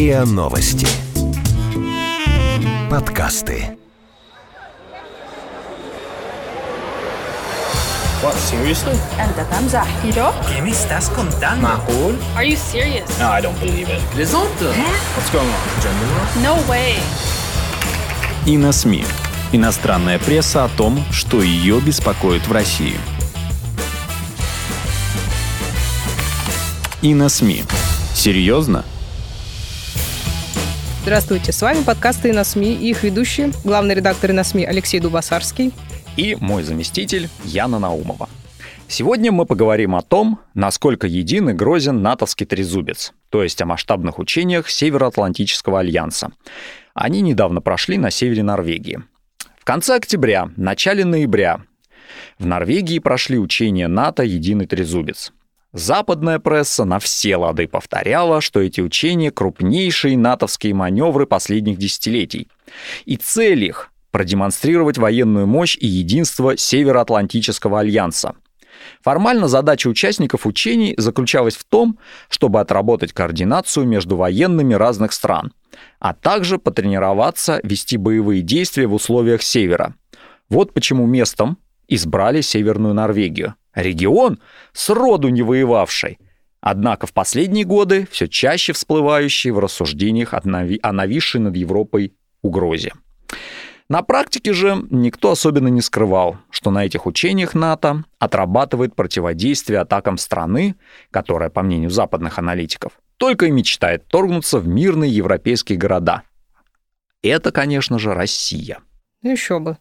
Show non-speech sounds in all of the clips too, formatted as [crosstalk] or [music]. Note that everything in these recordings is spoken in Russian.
РИА Новости. Подкасты. What, seriously? أنت تمزح ¿Yo? ¿Qué me estás contando? Macul? Are you serious? No, I don't believe it. Plaisante What's going on? Gender war? No way. И на СМИ. Иностранная пресса о том, что ее беспокоит в России. И на СМИ. Серьезно? Здравствуйте, с вами подкасты на СМИ и их ведущие, главный редактор на СМИ Алексей Дубасарский. и мой заместитель Яна Наумова. Сегодня мы поговорим о том, насколько един и грозен натовский трезубец, то есть о масштабных учениях Североатлантического альянса. Они недавно прошли на севере Норвегии. В конце октября, начале ноября в Норвегии прошли учения НАТО «Единый трезубец». Западная пресса на все лады повторяла, что эти учения — крупнейшие натовские маневры последних десятилетий. И цель их — продемонстрировать военную мощь и единство Североатлантического альянса. Формально задача участников учений заключалась в том, чтобы отработать координацию между военными разных стран, а также потренироваться вести боевые действия в условиях Севера. Вот почему местом избрали Северную Норвегию. Регион, сроду не воевавший, однако в последние годы все чаще всплывающий в рассуждениях о нависшей над Европой угрозе. На практике же никто особенно не скрывал, что на этих учениях НАТО отрабатывает противодействие атакам страны, которая, по мнению западных аналитиков, только и мечтает торгнуться в мирные европейские города. Это, конечно же, Россия. Еще бы.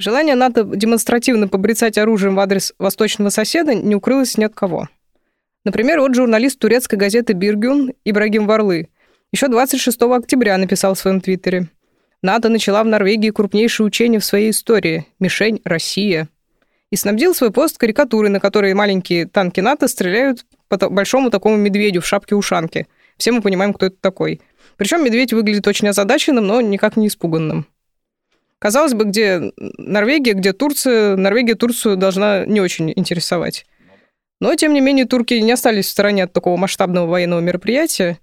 Желание НАТО демонстративно побрицать оружием в адрес восточного соседа не укрылось ни от кого. Например, вот журналист турецкой газеты «Биргюн» Ибрагим Варлы еще 26 октября написал в своем твиттере «НАТО начала в Норвегии крупнейшее учение в своей истории. Мишень – Россия». И снабдил свой пост карикатурой, на которой маленькие танки НАТО стреляют по большому такому медведю в шапке-ушанке. Все мы понимаем, кто это такой. Причем медведь выглядит очень озадаченным, но никак не испуганным. Казалось бы, где Норвегия, где Турция, Норвегия Турцию должна не очень интересовать. Но, тем не менее, турки не остались в стороне от такого масштабного военного мероприятия.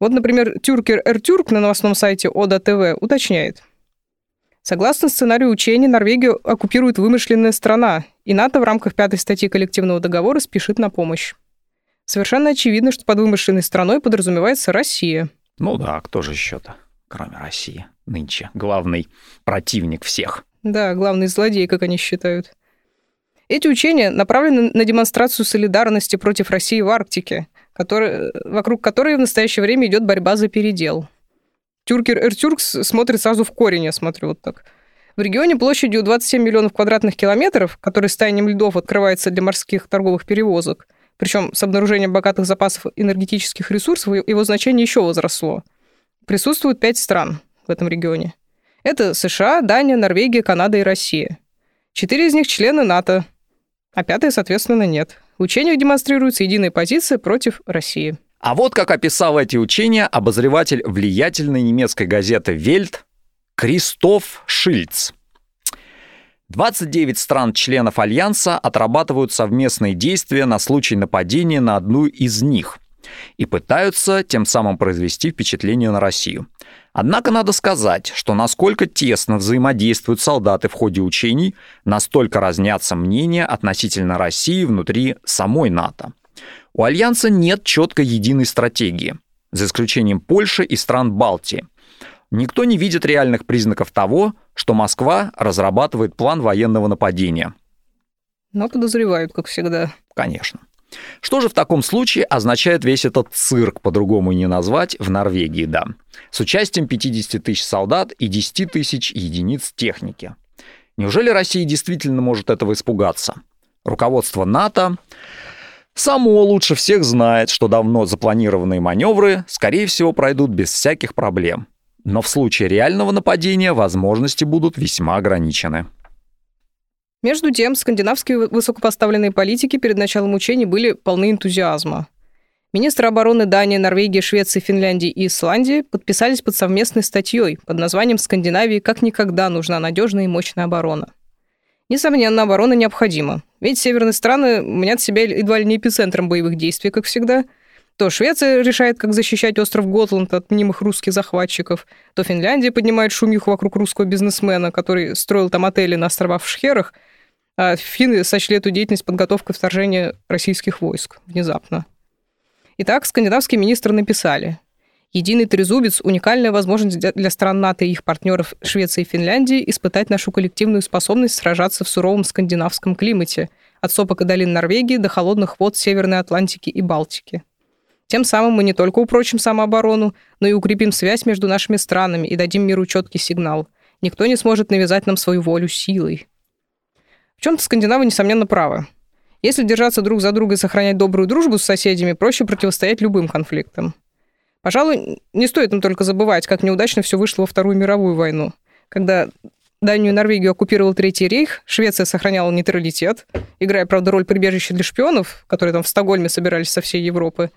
Вот, например, Тюркер Эртюрк на новостном сайте Ода ТВ уточняет. Согласно сценарию учения, Норвегию оккупирует вымышленная страна, и НАТО в рамках пятой статьи коллективного договора спешит на помощь. Совершенно очевидно, что под вымышленной страной подразумевается Россия. Ну да, кто же еще-то, кроме России, нынче главный противник всех. Да, главный злодей, как они считают. Эти учения направлены на демонстрацию солидарности против России в Арктике, который- вокруг которой в настоящее время идет борьба за передел. Тюркер Эртюркс смотрит сразу в корень, я смотрю вот так. В регионе площадью 27 миллионов квадратных километров, который с таянием льдов открывается для морских торговых перевозок, причем с обнаружением богатых запасов энергетических ресурсов его значение еще возросло. Присутствуют пять стран в этом регионе. Это США, Дания, Норвегия, Канада и Россия. Четыре из них члены НАТО, а пятая, соответственно, нет. В учениях демонстрируется единая позиция против России. А вот как описал эти учения обозреватель влиятельной немецкой газеты «Вельт» Кристоф Шильц. 29 стран-членов Альянса отрабатывают совместные действия на случай нападения на одну из них и пытаются тем самым произвести впечатление на Россию. Однако надо сказать, что насколько тесно взаимодействуют солдаты в ходе учений, настолько разнятся мнения относительно России внутри самой НАТО. У Альянса нет четкой единой стратегии, за исключением Польши и стран Балтии. Никто не видит реальных признаков того, что Москва разрабатывает план военного нападения. Но подозревают, как всегда. Конечно. Что же в таком случае означает весь этот цирк, по-другому не назвать, в Норвегии, да, с участием 50 тысяч солдат и 10 тысяч единиц техники? Неужели Россия действительно может этого испугаться? Руководство НАТО само лучше всех знает, что давно запланированные маневры, скорее всего, пройдут без всяких проблем. Но в случае реального нападения возможности будут весьма ограничены. Между тем, скандинавские высокопоставленные политики перед началом учений были полны энтузиазма. Министры обороны Дании, Норвегии, Швеции, Финляндии и Исландии подписались под совместной статьей под названием «Скандинавии как никогда нужна надежная и мощная оборона». Несомненно, оборона необходима, ведь северные страны мнят себя едва ли не эпицентром боевых действий, как всегда, То Швеция решает, как защищать остров Готланд от мнимых русских захватчиков, то Финляндия поднимает шумиху вокруг русского бизнесмена, который строил там отели на островах в Шхерах, финны сочли эту деятельность подготовкой вторжения российских войск внезапно. Итак, скандинавские министры написали, Единый трезубец – уникальная возможность для стран НАТО и их партнеров Швеции и Финляндии испытать нашу коллективную способность сражаться в суровом скандинавском климате, от сопок и долин Норвегии до холодных вод Северной Атлантики и Балтики. Тем самым мы не только упрочим самооборону, но и укрепим связь между нашими странами и дадим миру четкий сигнал. Никто не сможет навязать нам свою волю силой. В чем-то скандинавы, несомненно, правы. Если держаться друг за друга и сохранять добрую дружбу с соседями, проще противостоять любым конфликтам. Пожалуй, не стоит нам только забывать, как неудачно все вышло во Вторую мировую войну, когда Данию и Норвегию оккупировал Третий рейх, Швеция сохраняла нейтралитет, играя, правда, роль прибежища для шпионов, которые там в Стокгольме собирались со всей Европы,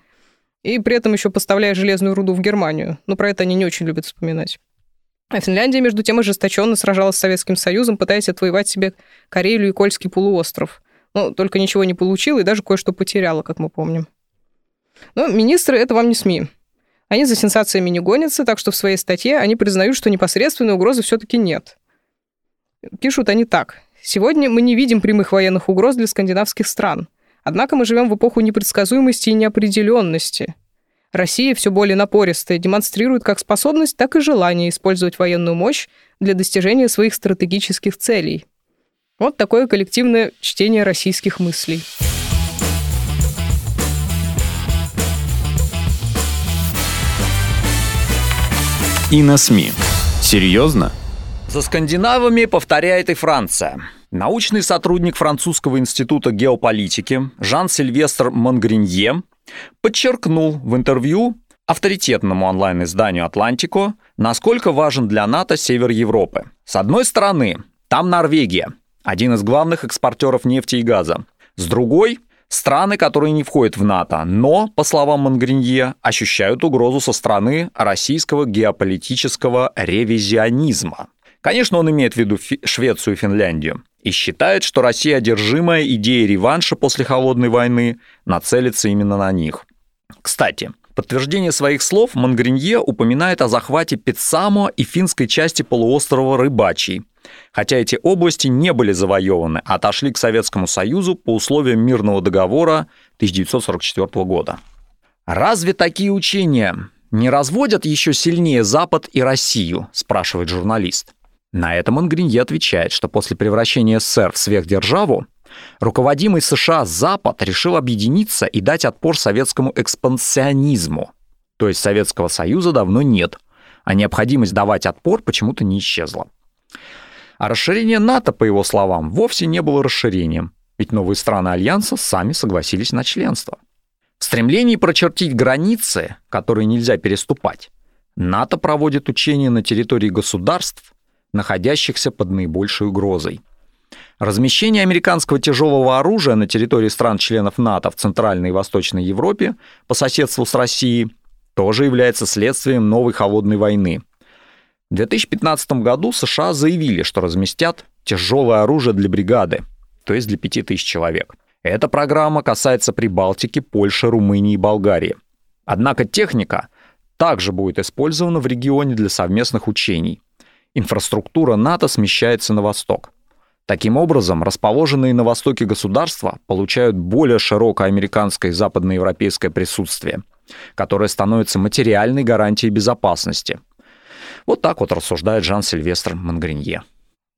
и при этом еще поставляя железную руду в Германию. Но про это они не очень любят вспоминать. А Финляндия, между тем, ожесточенно сражалась с Советским Союзом, пытаясь отвоевать себе Карелию и Кольский полуостров. Но только ничего не получила и даже кое-что потеряла, как мы помним. Но министры — это вам не СМИ. Они за сенсациями не гонятся, так что в своей статье они признают, что непосредственной угрозы все-таки нет. Пишут они так. Сегодня мы не видим прямых военных угроз для скандинавских стран. Однако мы живем в эпоху непредсказуемости и неопределенности. Россия все более напористая, демонстрирует как способность, так и желание использовать военную мощь для достижения своих стратегических целей. Вот такое коллективное чтение российских мыслей. и на СМИ. Серьезно? За скандинавами повторяет и Франция. Научный сотрудник Французского института геополитики Жан-Сильвестр Монгринье подчеркнул в интервью авторитетному онлайн-изданию «Атлантико», насколько важен для НАТО север Европы. С одной стороны, там Норвегия, один из главных экспортеров нефти и газа. С другой Страны, которые не входят в НАТО, но, по словам Мангринье, ощущают угрозу со стороны российского геополитического ревизионизма. Конечно, он имеет в виду Швецию и Финляндию и считает, что Россия, одержимая идеей реванша после Холодной войны, нацелится именно на них. Кстати, подтверждение своих слов Мангринье упоминает о захвате Пицамо и финской части полуострова Рыбачий – хотя эти области не были завоеваны, а отошли к Советскому Союзу по условиям мирного договора 1944 года. Разве такие учения не разводят еще сильнее Запад и Россию, спрашивает журналист. На этом Ангринье отвечает, что после превращения СССР в сверхдержаву руководимый США Запад решил объединиться и дать отпор советскому экспансионизму. То есть Советского Союза давно нет, а необходимость давать отпор почему-то не исчезла. А расширение НАТО, по его словам, вовсе не было расширением, ведь новые страны Альянса сами согласились на членство. В стремлении прочертить границы, которые нельзя переступать, НАТО проводит учения на территории государств, находящихся под наибольшей угрозой. Размещение американского тяжелого оружия на территории стран-членов НАТО в Центральной и Восточной Европе по соседству с Россией тоже является следствием новой холодной войны – в 2015 году США заявили, что разместят тяжелое оружие для бригады, то есть для 5000 человек. Эта программа касается Прибалтики, Польши, Румынии и Болгарии. Однако техника также будет использована в регионе для совместных учений. Инфраструктура НАТО смещается на восток. Таким образом, расположенные на востоке государства получают более широкое американское и западноевропейское присутствие, которое становится материальной гарантией безопасности – вот так вот рассуждает Жан-Сильвестр Мангринье.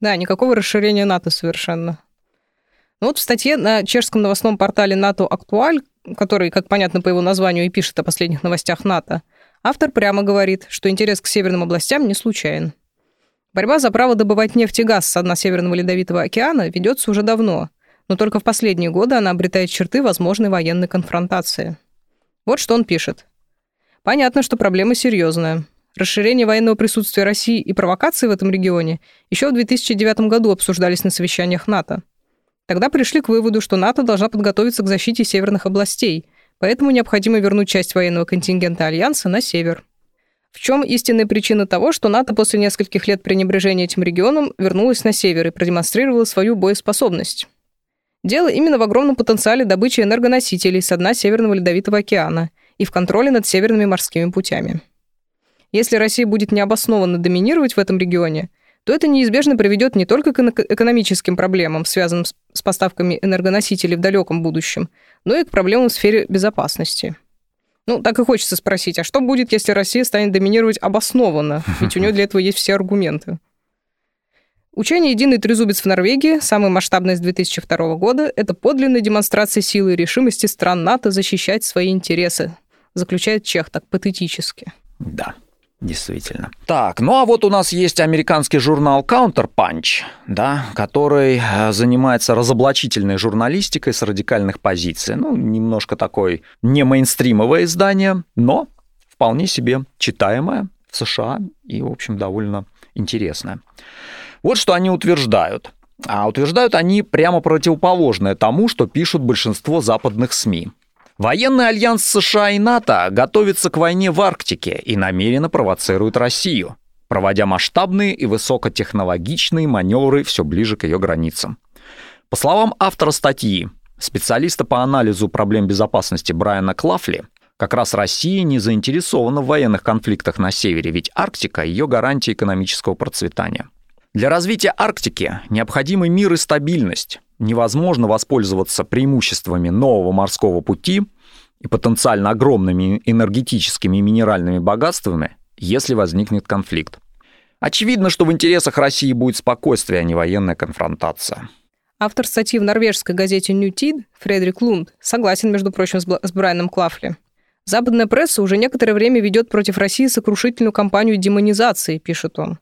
Да, никакого расширения НАТО совершенно. Ну вот в статье на чешском новостном портале НАТО Актуаль, который, как понятно по его названию, и пишет о последних новостях НАТО, автор прямо говорит, что интерес к северным областям не случайен. Борьба за право добывать нефть и газ с дна Северного Ледовитого океана ведется уже давно, но только в последние годы она обретает черты возможной военной конфронтации. Вот что он пишет. Понятно, что проблема серьезная. Расширение военного присутствия России и провокации в этом регионе еще в 2009 году обсуждались на совещаниях НАТО. Тогда пришли к выводу, что НАТО должна подготовиться к защите северных областей, поэтому необходимо вернуть часть военного контингента Альянса на север. В чем истинная причина того, что НАТО после нескольких лет пренебрежения этим регионом вернулась на север и продемонстрировала свою боеспособность? Дело именно в огромном потенциале добычи энергоносителей с дна Северного Ледовитого океана и в контроле над северными морскими путями. Если Россия будет необоснованно доминировать в этом регионе, то это неизбежно приведет не только к экономическим проблемам, связанным с поставками энергоносителей в далеком будущем, но и к проблемам в сфере безопасности. Ну, так и хочется спросить, а что будет, если Россия станет доминировать обоснованно? [laughs] Ведь у нее для этого есть все аргументы. Учение «Единый трезубец» в Норвегии, самое масштабное с 2002 года, это подлинная демонстрация силы и решимости стран НАТО защищать свои интересы, заключает Чех так патетически. Да. Действительно. Так, ну а вот у нас есть американский журнал Counterpunch, да, который э, занимается разоблачительной журналистикой с радикальных позиций. Ну, немножко такой не мейнстримовое издание, но вполне себе читаемое в США и, в общем, довольно интересное. Вот что они утверждают. А утверждают они прямо противоположное тому, что пишут большинство западных СМИ. Военный альянс США и НАТО готовится к войне в Арктике и намеренно провоцирует Россию, проводя масштабные и высокотехнологичные маневры все ближе к ее границам. По словам автора статьи, специалиста по анализу проблем безопасности Брайана Клафли, как раз Россия не заинтересована в военных конфликтах на севере, ведь Арктика – ее гарантия экономического процветания. Для развития Арктики необходимы мир и стабильность, невозможно воспользоваться преимуществами нового морского пути и потенциально огромными энергетическими и минеральными богатствами, если возникнет конфликт. Очевидно, что в интересах России будет спокойствие, а не военная конфронтация. Автор статьи в норвежской газете New Tid Фредерик Лунд согласен, между прочим, с Брайаном Клафли. Западная пресса уже некоторое время ведет против России сокрушительную кампанию демонизации, пишет он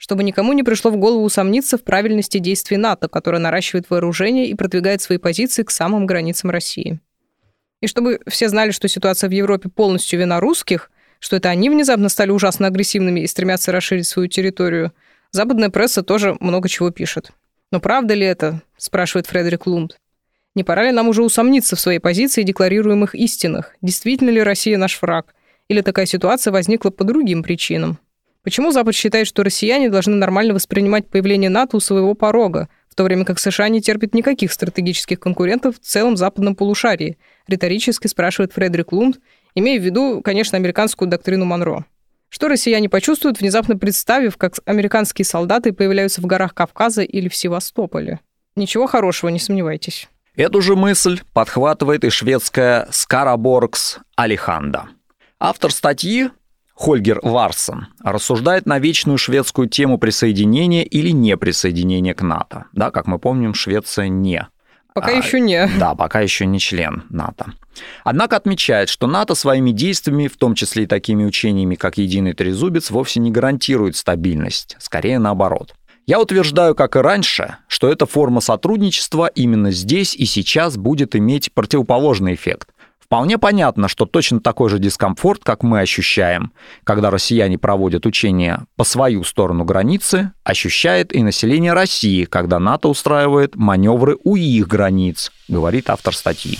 чтобы никому не пришло в голову усомниться в правильности действий НАТО, которое наращивает вооружение и продвигает свои позиции к самым границам России. И чтобы все знали, что ситуация в Европе полностью вина русских, что это они внезапно стали ужасно агрессивными и стремятся расширить свою территорию, западная пресса тоже много чего пишет. Но правда ли это, спрашивает Фредерик Лунд. Не пора ли нам уже усомниться в своей позиции и декларируемых истинах? Действительно ли Россия наш враг? Или такая ситуация возникла по другим причинам? Почему Запад считает, что россияне должны нормально воспринимать появление НАТО у своего порога, в то время как США не терпит никаких стратегических конкурентов в целом западном полушарии? Риторически спрашивает Фредерик Лунд, имея в виду, конечно, американскую доктрину Монро. Что россияне почувствуют, внезапно представив, как американские солдаты появляются в горах Кавказа или в Севастополе? Ничего хорошего, не сомневайтесь. Эту же мысль подхватывает и шведская Скараборгс Алиханда. Автор статьи Хольгер Ларсон рассуждает на вечную шведскую тему присоединения или неприсоединения к НАТО. Да, как мы помним, Швеция не Пока а, еще не. Да, пока еще не член НАТО. Однако отмечает, что НАТО своими действиями, в том числе и такими учениями, как «Единый трезубец», вовсе не гарантирует стабильность, скорее наоборот. Я утверждаю, как и раньше, что эта форма сотрудничества именно здесь и сейчас будет иметь противоположный эффект – Вполне понятно, что точно такой же дискомфорт, как мы ощущаем, когда россияне проводят учения по свою сторону границы, ощущает и население России, когда НАТО устраивает маневры у их границ, говорит автор статьи.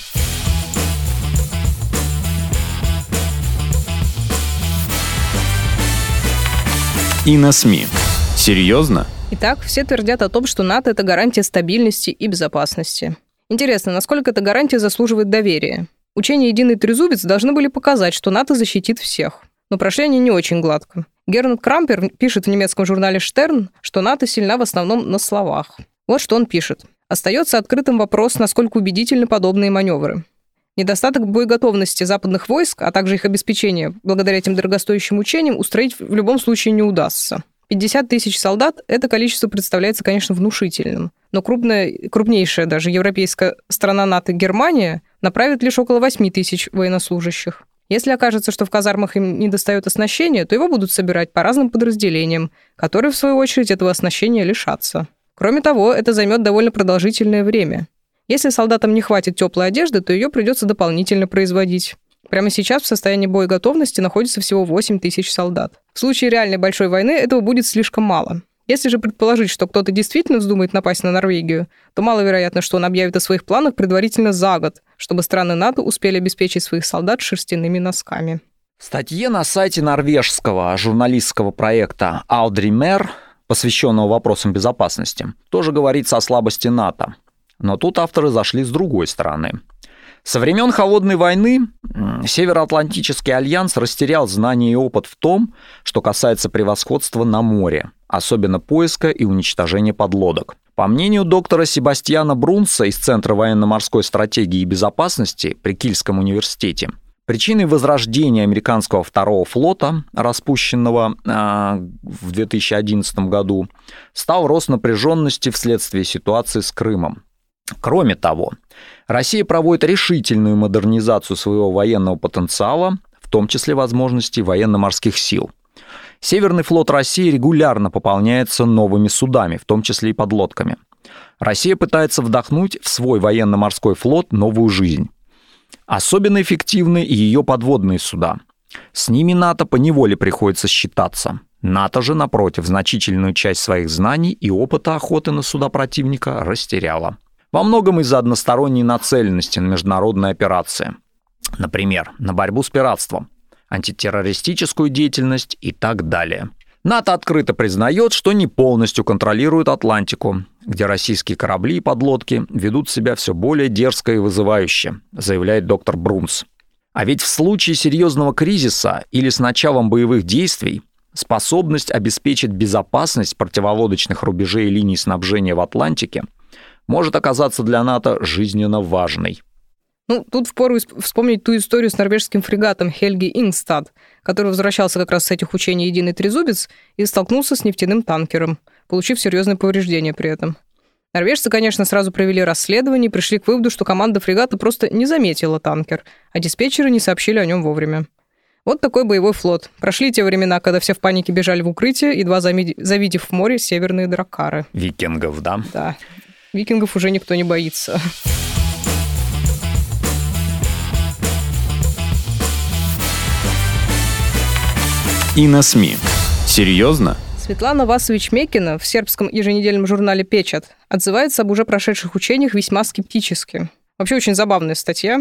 И на СМИ. Серьезно? Итак, все твердят о том, что НАТО – это гарантия стабильности и безопасности. Интересно, насколько эта гарантия заслуживает доверия? Учения «Единый трезубец» должны были показать, что НАТО защитит всех. Но прошли они не очень гладко. Гернт Крампер пишет в немецком журнале «Штерн», что НАТО сильна в основном на словах. Вот что он пишет. Остается открытым вопрос, насколько убедительны подобные маневры. Недостаток боеготовности западных войск, а также их обеспечения благодаря этим дорогостоящим учениям устроить в любом случае не удастся. 50 тысяч солдат – это количество представляется, конечно, внушительным. Но крупная, крупнейшая даже европейская страна НАТО Германия направит лишь около 8 тысяч военнослужащих. Если окажется, что в казармах им не достает оснащения, то его будут собирать по разным подразделениям, которые, в свою очередь, этого оснащения лишатся. Кроме того, это займет довольно продолжительное время. Если солдатам не хватит теплой одежды, то ее придется дополнительно производить. Прямо сейчас в состоянии боеготовности находится всего 8 тысяч солдат. В случае реальной большой войны этого будет слишком мало. Если же предположить, что кто-то действительно вздумает напасть на Норвегию, то маловероятно, что он объявит о своих планах предварительно за год, чтобы страны НАТО успели обеспечить своих солдат шерстяными носками. В статье на сайте норвежского журналистского проекта Audrey Mer, посвященного вопросам безопасности, тоже говорится о слабости НАТО. Но тут авторы зашли с другой стороны. Со времен Холодной войны Североатлантический альянс растерял знания и опыт в том, что касается превосходства на море, особенно поиска и уничтожения подлодок. По мнению доктора Себастьяна Брунса из Центра военно-морской стратегии и безопасности при Кильском университете, причиной возрождения американского второго флота, распущенного э, в 2011 году, стал рост напряженности вследствие ситуации с Крымом. Кроме того, Россия проводит решительную модернизацию своего военного потенциала, в том числе возможностей военно-морских сил – Северный флот России регулярно пополняется новыми судами, в том числе и подлодками. Россия пытается вдохнуть в свой военно-морской флот новую жизнь. Особенно эффективны и ее подводные суда. С ними НАТО поневоле приходится считаться. НАТО же, напротив, значительную часть своих знаний и опыта охоты на суда противника растеряла. Во многом из-за односторонней нацеленности на международные операции. Например, на борьбу с пиратством – антитеррористическую деятельность и так далее. НАТО открыто признает, что не полностью контролирует Атлантику, где российские корабли и подлодки ведут себя все более дерзко и вызывающе, заявляет доктор Брунс. А ведь в случае серьезного кризиса или с началом боевых действий способность обеспечить безопасность противолодочных рубежей и линий снабжения в Атлантике может оказаться для НАТО жизненно важной. Ну, тут впору вспомнить ту историю с норвежским фрегатом Хельги Ингстад, который возвращался как раз с этих учений «Единый трезубец» и столкнулся с нефтяным танкером, получив серьезные повреждения при этом. Норвежцы, конечно, сразу провели расследование и пришли к выводу, что команда фрегата просто не заметила танкер, а диспетчеры не сообщили о нем вовремя. Вот такой боевой флот. Прошли те времена, когда все в панике бежали в укрытие, едва завидев в море северные дракары. Викингов, да? Да. Викингов уже никто не боится. И на СМИ. Серьезно? Светлана Васович-Мекина в сербском еженедельном журнале «Печат» отзывается об уже прошедших учениях весьма скептически. Вообще очень забавная статья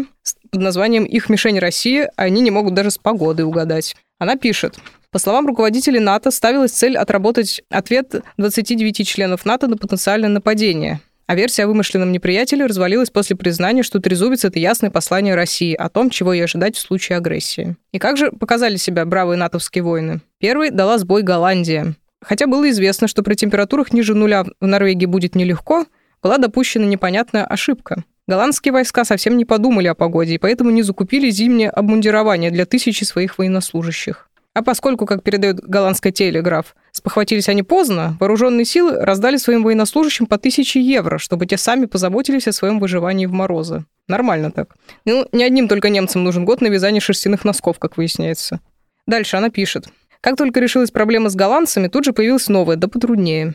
под названием «Их мишень Россия, а они не могут даже с погодой угадать». Она пишет, по словам руководителей НАТО, ставилась цель отработать ответ 29 членов НАТО на потенциальное нападение а версия о вымышленном неприятеле развалилась после признания, что трезубец — это ясное послание России о том, чего ей ожидать в случае агрессии. И как же показали себя бравые натовские войны? Первый дала сбой Голландия. Хотя было известно, что при температурах ниже нуля в Норвегии будет нелегко, была допущена непонятная ошибка. Голландские войска совсем не подумали о погоде, и поэтому не закупили зимнее обмундирование для тысячи своих военнослужащих. А поскольку, как передает голландская телеграф, спохватились они поздно, вооруженные силы раздали своим военнослужащим по тысяче евро, чтобы те сами позаботились о своем выживании в морозы. Нормально так. Ну, не одним только немцам нужен год на вязание шерстяных носков, как выясняется. Дальше она пишет. Как только решилась проблема с голландцами, тут же появилась новая, да потруднее.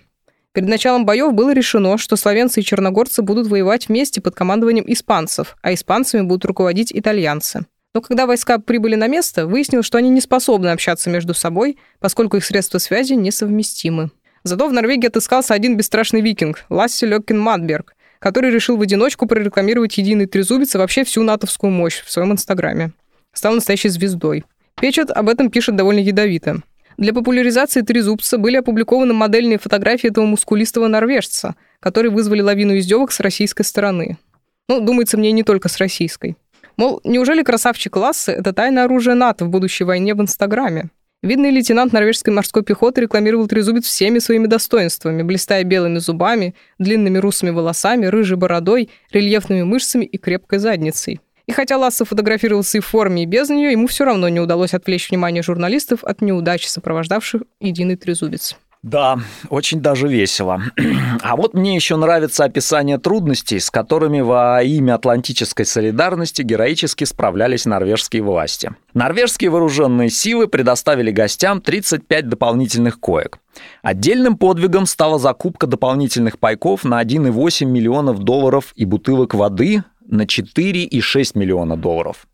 Перед началом боев было решено, что славянцы и черногорцы будут воевать вместе под командованием испанцев, а испанцами будут руководить итальянцы. Но когда войска прибыли на место, выяснилось, что они не способны общаться между собой, поскольку их средства связи несовместимы. Зато в Норвегии отыскался один бесстрашный викинг – Ласси Лёккин Мадберг, который решил в одиночку прорекламировать единый трезубец и вообще всю натовскую мощь в своем инстаграме. Стал настоящей звездой. Печат об этом пишет довольно ядовито. Для популяризации трезубца были опубликованы модельные фотографии этого мускулистого норвежца, которые вызвали лавину издевок с российской стороны. Ну, думается мне, не только с российской. Мол, неужели красавчик Лассе – это тайное оружие НАТО в будущей войне в Инстаграме? Видный лейтенант норвежской морской пехоты рекламировал трезубец всеми своими достоинствами, блистая белыми зубами, длинными русыми волосами, рыжей бородой, рельефными мышцами и крепкой задницей. И хотя Лассе фотографировался и в форме, и без нее, ему все равно не удалось отвлечь внимание журналистов от неудачи, сопровождавших единый трезубец. Да, очень даже весело. [clears throat] А вот мне еще нравится описание трудностей, с которыми во имя атлантической солидарности героически справлялись норвежские власти. Норвежские вооруженные силы предоставили гостям 35 дополнительных коек. Отдельным подвигом стала закупка дополнительных пайков на 1,8 миллионов долларов и бутылок воды на 4,6 миллиона долларов.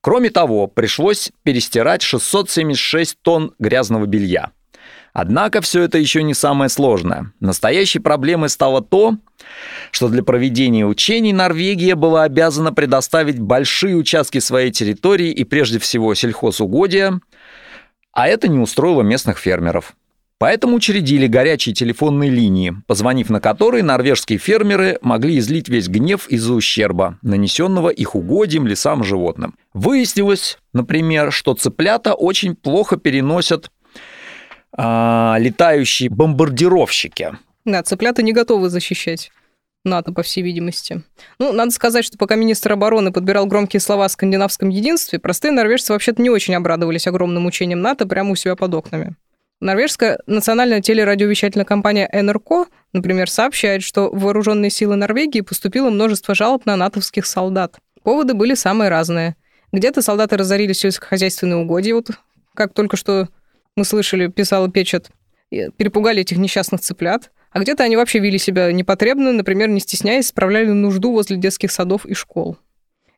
Кроме того, пришлось перестирать 676 тонн грязного белья – Однако все это еще не самое сложное. Настоящей проблемой стало то, что для проведения учений Норвегия была обязана предоставить большие участки своей территории и прежде всего сельхозугодия, а это не устроило местных фермеров. Поэтому учредили горячие телефонные линии, позвонив на которые норвежские фермеры могли излить весь гнев из-за ущерба, нанесенного их угодьям, лесам, животным. Выяснилось, например, что цыплята очень плохо переносят а, летающие бомбардировщики. Да, цыплята не готовы защищать. НАТО, по всей видимости. Ну, надо сказать, что пока министр обороны подбирал громкие слова о скандинавском единстве, простые норвежцы вообще-то не очень обрадовались огромным учениям НАТО прямо у себя под окнами. Норвежская национальная телерадиовещательная компания НРК, например, сообщает, что в вооруженные силы Норвегии поступило множество жалоб на натовских солдат. Поводы были самые разные. Где-то солдаты разорили сельскохозяйственные угодья, вот как только что мы слышали, писала Печет, перепугали этих несчастных цыплят, а где-то они вообще вели себя непотребно, например, не стесняясь, справляли нужду возле детских садов и школ.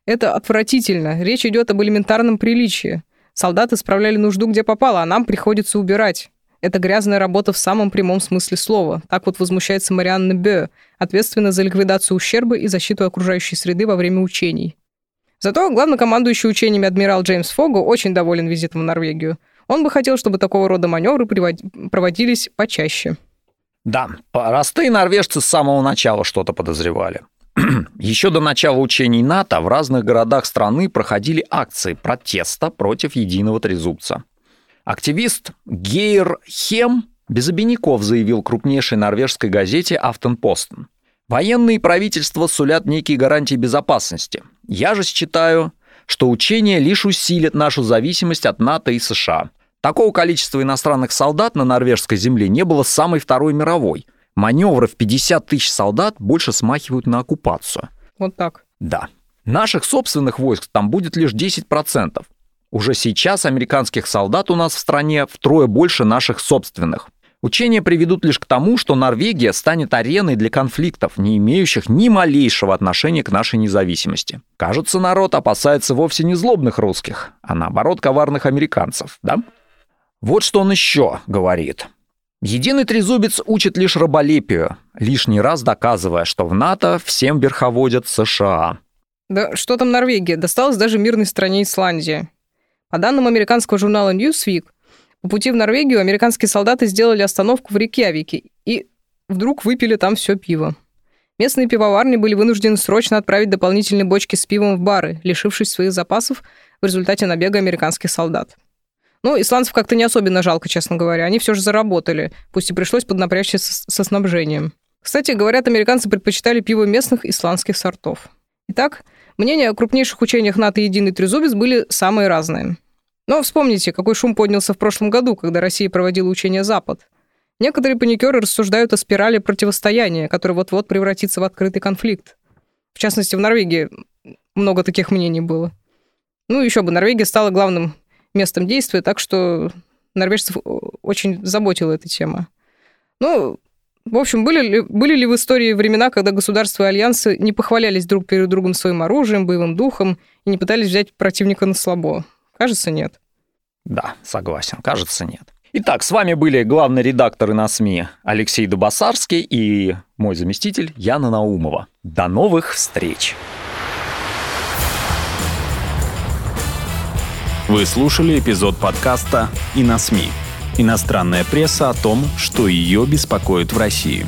Это отвратительно. Речь идет об элементарном приличии. Солдаты справляли нужду где попало, а нам приходится убирать. Это грязная работа в самом прямом смысле слова. Так вот возмущается Марианна Бё, ответственна за ликвидацию ущерба и защиту окружающей среды во время учений. Зато главнокомандующий учениями адмирал Джеймс Фогу очень доволен визитом в Норвегию. Он бы хотел, чтобы такого рода маневры проводились почаще. Да, простые норвежцы с самого начала что-то подозревали. [clears throat] Еще до начала учений НАТО в разных городах страны проходили акции протеста против единого трезубца. Активист Гейр Хем без обиняков заявил крупнейшей норвежской газете «Автенпостен». Военные правительства сулят некие гарантии безопасности. Я же считаю, что учения лишь усилят нашу зависимость от НАТО и США. Такого количества иностранных солдат на норвежской земле не было с самой Второй мировой. Маневры в 50 тысяч солдат больше смахивают на оккупацию. Вот так. Да. Наших собственных войск там будет лишь 10%. Уже сейчас американских солдат у нас в стране втрое больше наших собственных. Учения приведут лишь к тому, что Норвегия станет ареной для конфликтов, не имеющих ни малейшего отношения к нашей независимости. Кажется, народ опасается вовсе не злобных русских, а наоборот коварных американцев, да? Вот что он еще говорит. Единый трезубец учит лишь раболепию, лишний раз доказывая, что в НАТО всем верховодят США. Да что там Норвегия? Досталась даже мирной стране Исландия. По данным американского журнала Newsweek, по пути в Норвегию американские солдаты сделали остановку в Рейкьявике и вдруг выпили там все пиво. Местные пивоварни были вынуждены срочно отправить дополнительные бочки с пивом в бары, лишившись своих запасов в результате набега американских солдат. Ну, исландцев как-то не особенно жалко, честно говоря. Они все же заработали, пусть и пришлось поднапрячься со снабжением. Кстати, говорят, американцы предпочитали пиво местных исландских сортов. Итак, мнения о крупнейших учениях НАТО «Единый трезубец» были самые разные. Но вспомните, какой шум поднялся в прошлом году, когда Россия проводила учение «Запад». Некоторые паникеры рассуждают о спирали противостояния, который вот-вот превратится в открытый конфликт. В частности, в Норвегии много таких мнений было. Ну, еще бы, Норвегия стала главным местом действия, так что норвежцев очень заботила эта тема. Ну, в общем, были ли, были ли в истории времена, когда государства и альянсы не похвалялись друг перед другом своим оружием, боевым духом и не пытались взять противника на слабо? Кажется, нет. Да, согласен, кажется, нет. Итак, с вами были главные редакторы на СМИ Алексей Дубасарский и мой заместитель Яна Наумова. До новых встреч! Вы слушали эпизод подкаста «И на СМИ». Иностранная пресса о том, что ее беспокоит в России.